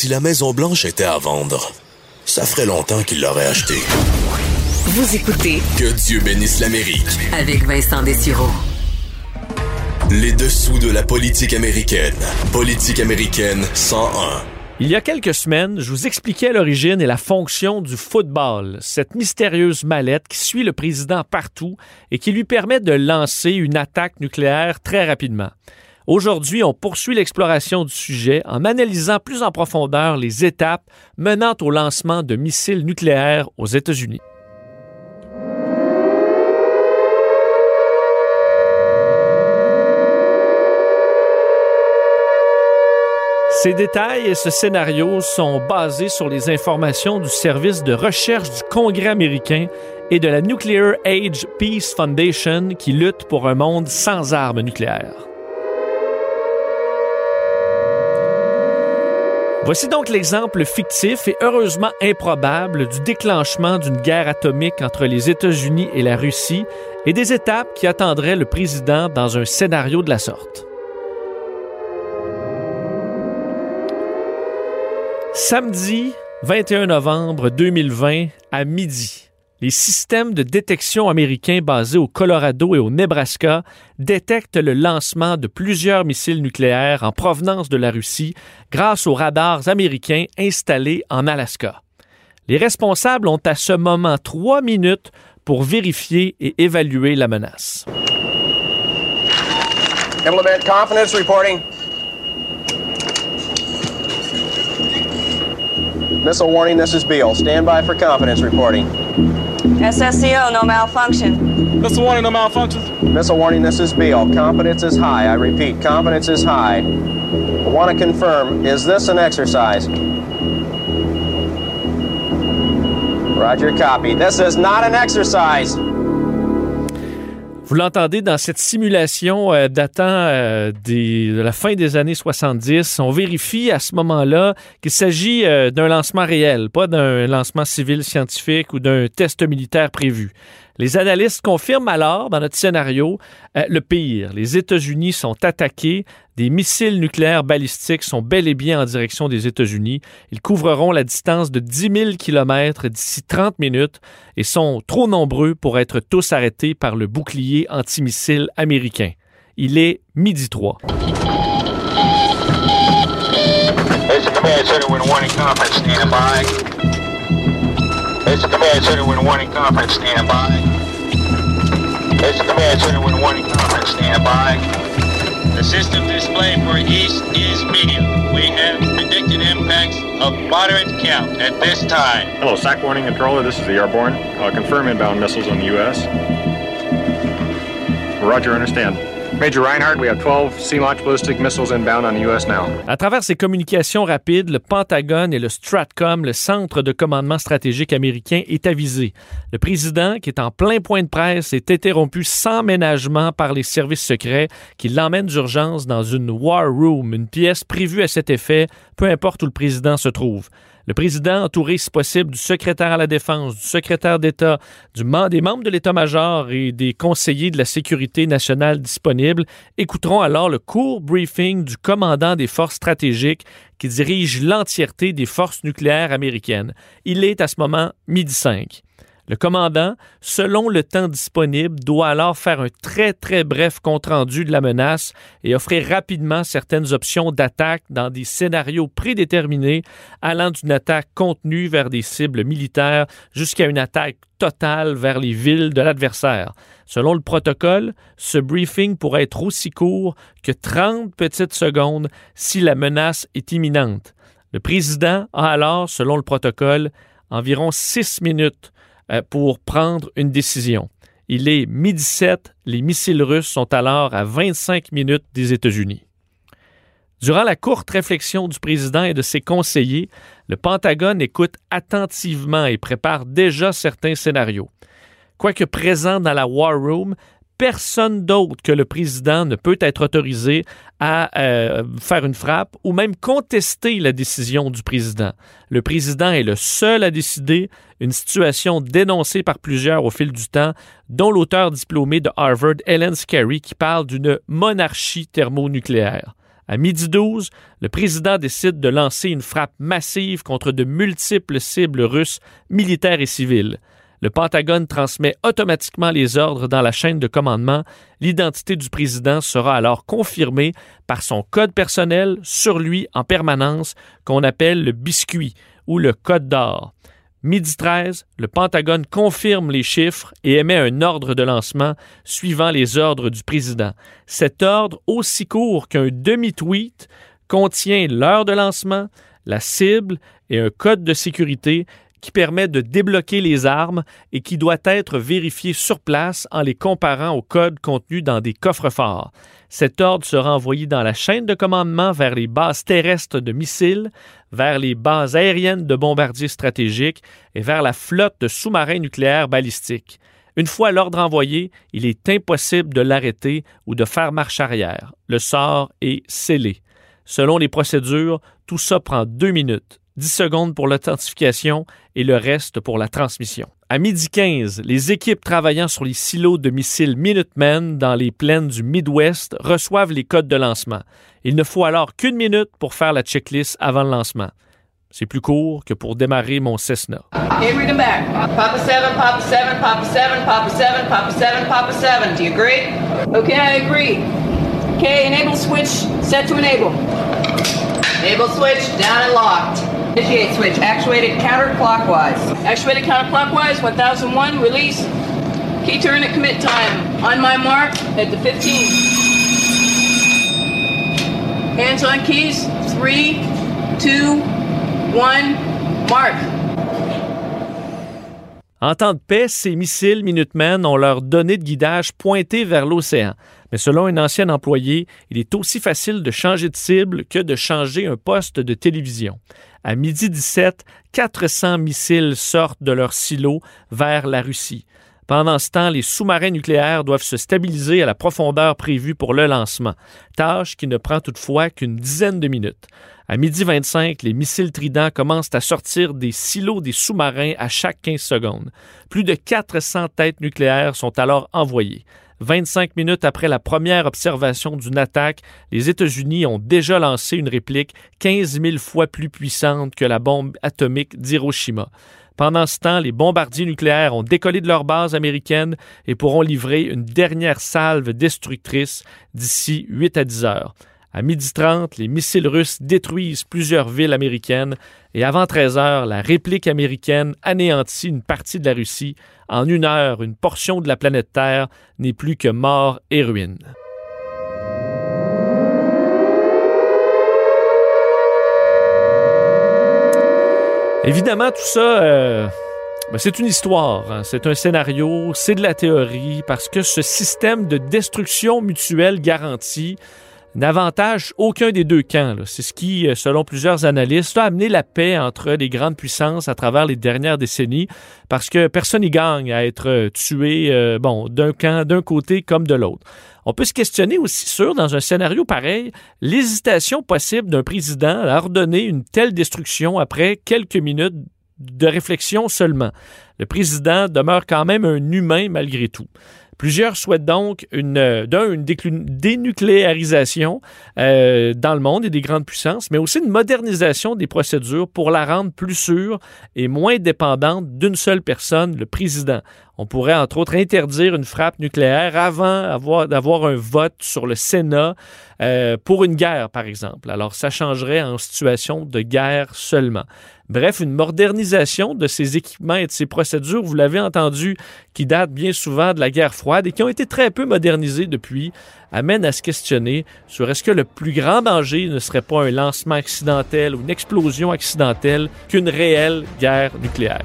Si la Maison Blanche était à vendre, ça ferait longtemps qu'il l'aurait achetée. Vous écoutez Que Dieu bénisse l'Amérique. avec Vincent Dessureau. Les dessous de la politique américaine. Politique américaine 101. Il y a quelques semaines, je vous expliquais l'origine et la fonction du football, cette mystérieuse mallette qui suit le président partout et qui lui permet de lancer une attaque nucléaire très rapidement. Aujourd'hui, on poursuit l'exploration du sujet en analysant plus en profondeur les étapes menant au lancement de missiles nucléaires aux États-Unis. Ces détails et ce scénario sont basés sur les informations du service de recherche du Congrès américain et de la Nuclear Age Peace Foundation qui lutte pour un monde sans armes nucléaires. Voici donc l'exemple fictif et heureusement improbable du déclenchement d'une guerre atomique entre les États-Unis et la Russie et des étapes qui attendraient le président dans un scénario de la sorte. Samedi 21 novembre 2020 à midi, les systèmes de détection américains basés au Colorado et au Nebraska détectent le lancement de plusieurs missiles nucléaires en provenance de la Russie grâce aux radars américains installés en Alaska. Les responsables ont à ce moment trois minutes pour vérifier et évaluer la menace. Missile warning, this is. Stand by for confidence reporting. SSCO, no malfunction. Missile warning, no malfunctions. Missile warning, this is Beal. Confidence is high. I repeat, confidence is high. I want to confirm, is this an exercise? Roger, copy. This is not an exercise. Vous l'entendez dans cette simulation euh, datant euh, de la fin des années 70. On vérifie à ce moment-là qu'il s'agit euh, d'un lancement réel, pas d'un lancement civil scientifique ou d'un test militaire prévu. Les analystes confirment alors, dans notre scénario, le pire. Les États-Unis sont attaqués. Des missiles nucléaires balistiques sont bel et bien en direction des États-Unis. Ils couvriront la distance de 10 000 km d'ici 30 minutes et sont trop nombreux pour être tous arrêtés par le bouclier antimissile américain. Il est midi 3. It's a command center with a warning conference stand by. It's a command center with a warning conference stand by. It's a command center with a warning conference stand by. The system display for east is medium. We have predicted impacts of moderate count at this time. Hello, SAC warning controller. This is the airborne. Uh, confirm inbound missiles on the U.S. Roger, understand. Major Reinhardt, we have 12 sea-launched ballistic missiles inbound on the U.S. now. À travers ces communications rapides, le Pentagone et le Stratcom, le centre de commandement stratégique américain, est avisé. Le président, qui est en plein point de presse, est interrompu sans ménagement par les services secrets qui l'emmènent d'urgence dans une War Room, une pièce prévue à cet effet, peu importe où le président se trouve. Le président, entouré si possible du secrétaire à la Défense, du secrétaire d'État, des membres de l'État-major et des conseillers de la sécurité nationale disponibles, écouteront alors le court briefing du commandant des forces stratégiques qui dirige l'entièreté des forces nucléaires américaines. Il est à ce moment midi 5. Le commandant, selon le temps disponible, doit alors faire un très très bref compte-rendu de la menace et offrir rapidement certaines options d'attaque dans des scénarios prédéterminés allant d'une attaque contenue vers des cibles militaires jusqu'à une attaque totale vers les villes de l'adversaire. Selon le protocole, ce briefing pourrait être aussi court que 30 petites secondes si la menace est imminente. Le président a alors, selon le protocole, environ 6 minutes pour prendre une décision. Il est midi 7, les missiles russes sont alors à 25 minutes des États-Unis. Durant la courte réflexion du président et de ses conseillers, le Pentagone écoute attentivement et prépare déjà certains scénarios. Quoique présent dans la War Room, personne d'autre que le président ne peut être autorisé à euh, faire une frappe ou même contester la décision du président. Le président est le seul à décider, une situation dénoncée par plusieurs au fil du temps, dont l'auteur diplômé de Harvard, Ellen Scarry, qui parle d'une monarchie thermonucléaire. À midi 12, le président décide de lancer une frappe massive contre de multiples cibles russes, militaires et civiles. Le Pentagone transmet automatiquement les ordres dans la chaîne de commandement. L'identité du président sera alors confirmée par son code personnel sur lui en permanence qu'on appelle le biscuit ou le code d'or. Midi 13, le Pentagone confirme les chiffres et émet un ordre de lancement suivant les ordres du président. Cet ordre, aussi court qu'un demi-tweet, contient l'heure de lancement, la cible et un code de sécurité qui permet de débloquer les armes et qui doit être vérifié sur place en les comparant au code contenu dans des coffres forts. Cet ordre sera envoyé dans la chaîne de commandement vers les bases terrestres de missiles, vers les bases aériennes de bombardiers stratégiques et vers la flotte de sous-marins nucléaires balistiques. Une fois l'ordre envoyé, il est impossible de l'arrêter ou de faire marche arrière. Le sort est scellé. Selon les procédures, tout ça prend deux minutes. 10 secondes pour l'authentification et le reste pour la transmission. À midi 15, les équipes travaillant sur les silos de missiles Minutemen dans les plaines du Midwest reçoivent les codes de lancement. Il ne faut alors qu'une minute pour faire la checklist avant le lancement. C'est plus court que pour démarrer mon Cessna. Okay, read them back. Papa 7, Papa 7, Papa 7, Papa 7, Papa 7, Papa 7. Do you agree? Okay, I agree. Okay, enable switch, set to enable. Enable switch, down and locked. Initiate switch, actuated counterclockwise. Actuated counterclockwise, 1001, release. Key turn at commit time. On my mark at the 15. Hands on keys, 3, 2, 1, mark. En temps de paix, ces missiles Minutemen ont leur données de guidage pointées vers l'océan. Mais selon un ancien employé, il est aussi facile de changer de cible que de changer un poste de télévision. À midi 17, 400 missiles sortent de leur silo vers la Russie. Pendant ce temps, les sous-marins nucléaires doivent se stabiliser à la profondeur prévue pour le lancement, tâche qui ne prend toutefois qu'une dizaine de minutes. À midi 25, les missiles Trident commencent à sortir des silos des sous-marins à chaque 15 secondes. Plus de 400 têtes nucléaires sont alors envoyées. 25 minutes après la première observation d'une attaque, les États-Unis ont déjà lancé une réplique 15 000 fois plus puissante que la bombe atomique d'Hiroshima. Pendant ce temps, les bombardiers nucléaires ont décollé de leur base américaine et pourront livrer une dernière salve destructrice d'ici 8 à 10 heures. À midi 30, les missiles russes détruisent plusieurs villes américaines et avant 13 heures, la réplique américaine anéantit une partie de la Russie. En une heure, une portion de la planète Terre n'est plus que mort et ruine. Évidemment, tout ça, euh, ben, c'est une histoire, hein. c'est un scénario, c'est de la théorie, parce que ce système de destruction mutuelle garantie n'avantage aucun des deux camps. C'est ce qui, euh, selon plusieurs analystes, a amené la paix entre les grandes puissances à travers les dernières décennies, parce que personne n'y gagne à être euh, tué, euh, bon, d'un camp, d'un côté comme de l'autre. On peut se questionner aussi sur, dans un scénario pareil, l'hésitation possible d'un président à ordonner une telle destruction après quelques minutes de réflexion seulement. Le président demeure quand même un humain malgré tout. Plusieurs souhaitent donc une, euh, d'un, une dénucléarisation euh, dans le monde et des grandes puissances, mais aussi une modernisation des procédures pour la rendre plus sûre et moins dépendante d'une seule personne, le président. On pourrait entre autres interdire une frappe nucléaire avant d'avoir un vote sur le Sénat euh, pour une guerre, par exemple. Alors ça changerait en situation de guerre seulement. Bref, une modernisation de ces équipements et de ces procédures, vous l'avez entendu, qui datent bien souvent de la guerre froide et qui ont été très peu modernisées depuis, amène à se questionner sur est-ce que le plus grand danger ne serait pas un lancement accidentel ou une explosion accidentelle qu'une réelle guerre nucléaire.